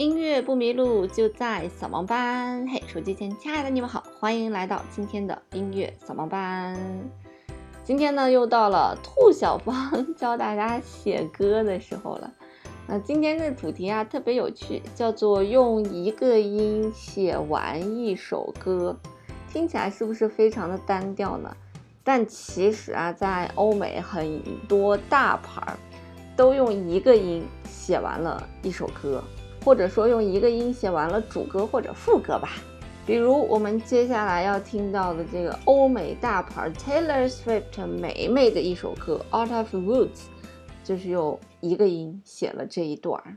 音乐不迷路，就在扫盲班。嘿，手机前亲爱的你们好，欢迎来到今天的音乐扫盲班。今天呢，又到了兔小芳教大家写歌的时候了。那今天这主题啊，特别有趣，叫做用一个音写完一首歌。听起来是不是非常的单调呢？但其实啊，在欧美很多大牌儿都用一个音写完了一首歌。或者说用一个音写完了主歌或者副歌吧，比如我们接下来要听到的这个欧美大牌 Taylor Swift 美美的一首歌 Out of the Woods，就是用一个音写了这一段儿。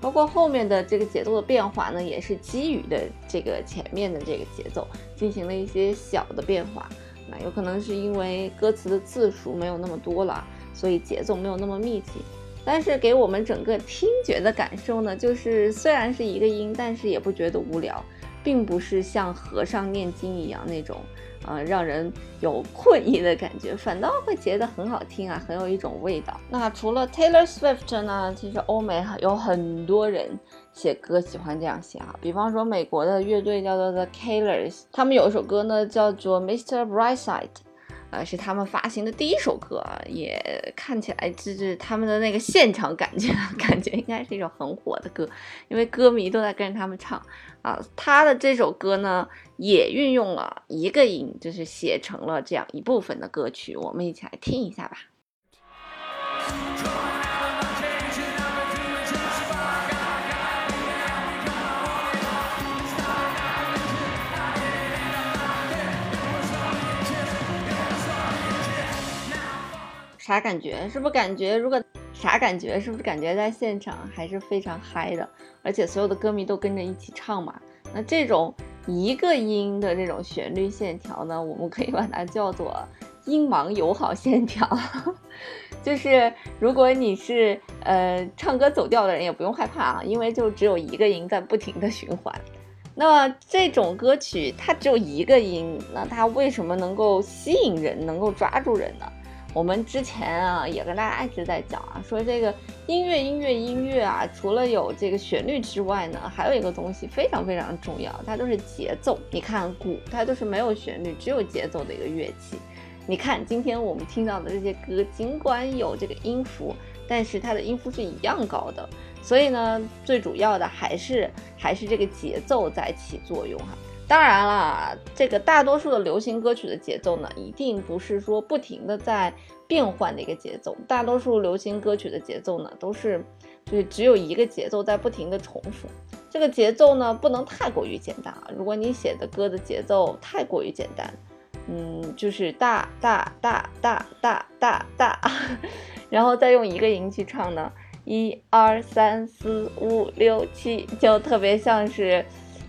包括后面的这个节奏的变化呢，也是基于的这个前面的这个节奏进行了一些小的变化。那有可能是因为歌词的字数没有那么多了，所以节奏没有那么密集。但是给我们整个听觉的感受呢，就是虽然是一个音，但是也不觉得无聊，并不是像和尚念经一样那种。嗯，让人有困意的感觉，反倒会觉得很好听啊，很有一种味道。那除了 Taylor Swift 呢？其实欧美有很多人写歌喜欢这样写啊，比方说美国的乐队叫做 The Killers，他们有一首歌呢叫做 Mr. Brightside。呃，是他们发行的第一首歌，也看起来就是他们的那个现场感觉，感觉应该是一首很火的歌，因为歌迷都在跟着他们唱啊。他的这首歌呢，也运用了一个音，就是写成了这样一部分的歌曲，我们一起来听一下吧。啥感觉？是不是感觉？如果啥感觉？是不是感觉在现场还是非常嗨的？而且所有的歌迷都跟着一起唱嘛？那这种一个音的这种旋律线条呢，我们可以把它叫做音盲友好线条。就是如果你是呃唱歌走调的人，也不用害怕啊，因为就只有一个音在不停的循环。那这种歌曲它只有一个音，那它为什么能够吸引人，能够抓住人呢？我们之前啊也跟大家一直在讲啊，说这个音乐音乐音乐啊，除了有这个旋律之外呢，还有一个东西非常非常重要，它都是节奏。你看鼓，它都是没有旋律，只有节奏的一个乐器。你看今天我们听到的这些歌，尽管有这个音符，但是它的音符是一样高的。所以呢，最主要的还是还是这个节奏在起作用哈。当然了，这个大多数的流行歌曲的节奏呢，一定不是说不停的在变换的一个节奏。大多数流行歌曲的节奏呢，都是就是只有一个节奏在不停的重复。这个节奏呢，不能太过于简单啊。如果你写的歌的节奏太过于简单，嗯，就是大大大大大大大，然后再用一个音去唱呢，一二三四五六七，就特别像是。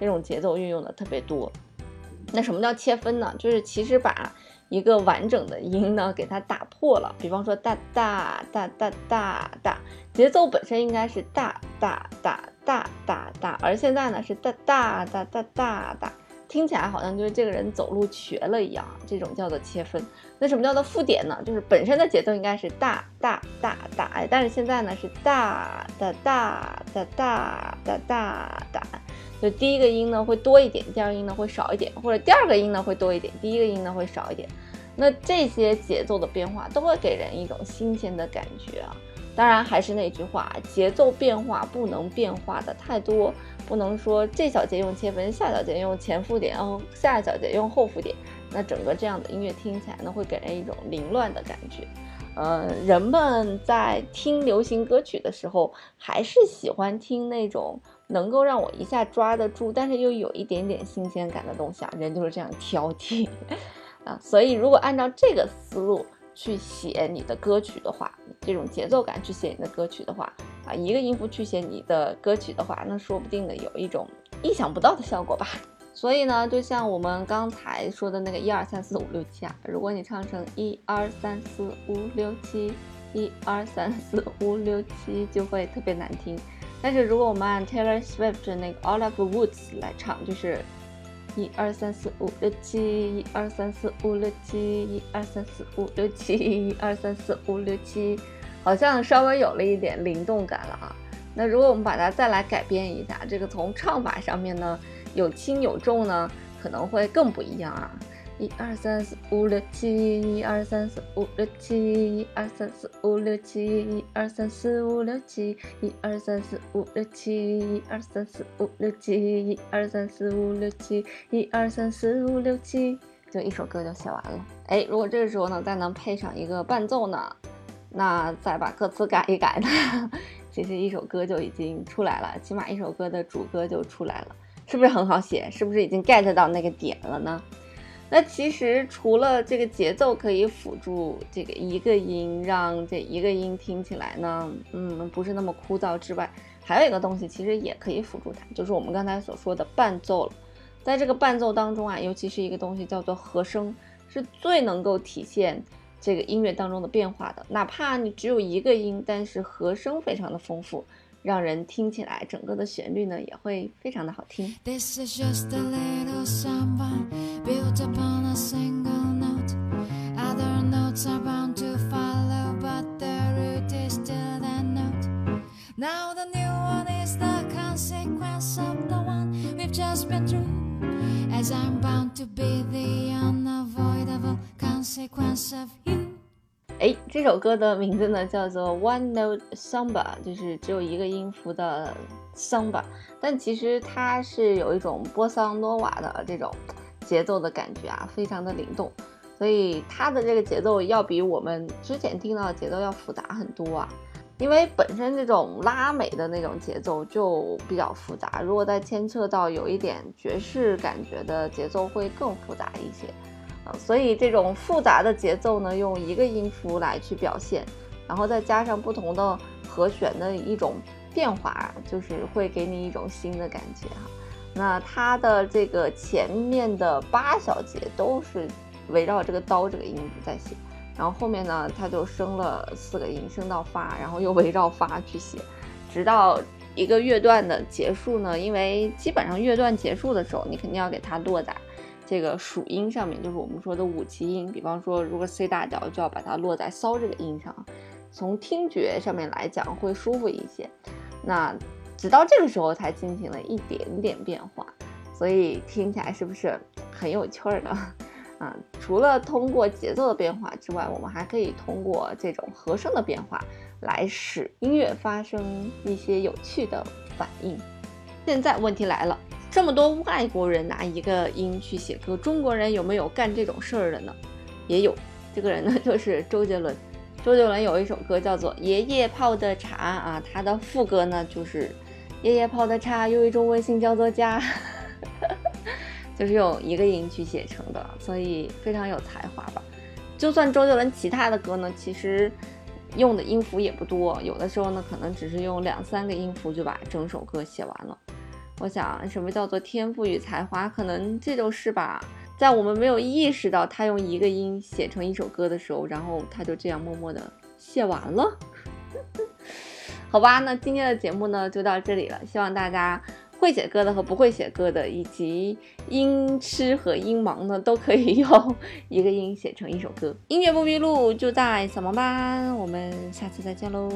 这种节奏运用的特别多，那什么叫切分呢？就是其实把一个完整的音呢给它打破了。比方说大大大大大大，节奏本身应该是大大大大大大，而现在呢是大大大大大大。听起来好像就是这个人走路瘸了一样，这种叫做切分。那什么叫做附点呢？就是本身的节奏应该是大大大大，哎，但是现在呢是大大大大大的大大，就第一个音呢会多一点，第二个音呢会少一点，或者第二个音呢会多一点，第一个音呢会少一点。那这些节奏的变化都会给人一种新鲜的感觉啊。当然还是那句话，节奏变化不能变化的太多，不能说这小节用切分，下小节用前附点，哦下小节用后附点，那整个这样的音乐听起来呢会给人一种凌乱的感觉。呃，人们在听流行歌曲的时候，还是喜欢听那种能够让我一下抓得住，但是又有一点点新鲜感的东西啊。人就是这样挑剔啊，所以如果按照这个思路。去写你的歌曲的话，这种节奏感去写你的歌曲的话，啊，一个音符去写你的歌曲的话，那说不定呢有一种意想不到的效果吧。所以呢，就像我们刚才说的那个一二三四五六七啊，如果你唱成一二三四五六七，一二三四五六七，就会特别难听。但是如果我们按 Taylor Swift 的那个 All of the Woods 来唱，就是。一二三四五六七，一二三四五六七，一二三四五六七，一二三四五六七，好像稍微有了一点灵动感了啊。那如果我们把它再来改编一下，这个从唱法上面呢，有轻有重呢，可能会更不一样啊。一二三四五六七，一二三四五六七，一二三四五六七，一二三四五六七，一二三四五六七，一二三四五六七，一二三四五六七，一二三四五六七，就一首歌就写完了。哎，如果这个时候呢，再能配上一个伴奏呢，那再把歌词改一改呢，其实一首歌就已经出来了，起码一首歌的主歌就出来了，是不是很好写？是不是已经 get 到那个点了呢？那其实除了这个节奏可以辅助这个一个音，让这一个音听起来呢，嗯，不是那么枯燥之外，还有一个东西其实也可以辅助它，就是我们刚才所说的伴奏了。在这个伴奏当中啊，尤其是一个东西叫做和声，是最能够体现这个音乐当中的变化的。哪怕你只有一个音，但是和声非常的丰富。让人听起来整个的旋律呢也会非常的好听。This is just a little samba built upon a single note. Other notes are bound to follow, but the root is still that note. Now the new one is the consequence of the one we've just been through. As I'm bound to be the unavoidable consequence of you. 哎，这首歌的名字呢叫做 One Note Samba，就是只有一个音符的 Samba，但其实它是有一种波桑诺瓦的这种节奏的感觉啊，非常的灵动，所以它的这个节奏要比我们之前听到的节奏要复杂很多啊。因为本身这种拉美的那种节奏就比较复杂，如果再牵扯到有一点爵士感觉的节奏，会更复杂一些。所以这种复杂的节奏呢，用一个音符来去表现，然后再加上不同的和弦的一种变化，就是会给你一种新的感觉哈。那它的这个前面的八小节都是围绕这个刀这个音符在写，然后后面呢，它就升了四个音，升到发，然后又围绕发去写，直到一个乐段的结束呢，因为基本上乐段结束的时候，你肯定要给它落在。这个属音上面就是我们说的五级音，比方说如果 C 大调就要把它落在骚这个音上，从听觉上面来讲会舒服一些。那直到这个时候才进行了一点点变化，所以听起来是不是很有趣儿呢？啊，除了通过节奏的变化之外，我们还可以通过这种和声的变化来使音乐发生一些有趣的反应。现在问题来了。这么多外国人拿一个音去写歌，中国人有没有干这种事儿的呢？也有，这个人呢 就是周杰伦。周杰伦有一首歌叫做《爷爷泡的茶》啊，他的副歌呢就是“爷爷泡的茶有一种味性叫做家”，就是用一个音去写成的，所以非常有才华吧。就算周杰伦其他的歌呢，其实用的音符也不多，有的时候呢可能只是用两三个音符就把整首歌写完了。我想，什么叫做天赋与才华？可能这就是吧。在我们没有意识到他用一个音写成一首歌的时候，然后他就这样默默的写完了。好吧，那今天的节目呢就到这里了。希望大家会写歌的和不会写歌的，以及音痴和音盲呢，都可以 用一个音写成一首歌。音乐不迷路就在小盲班，我们下次再见喽。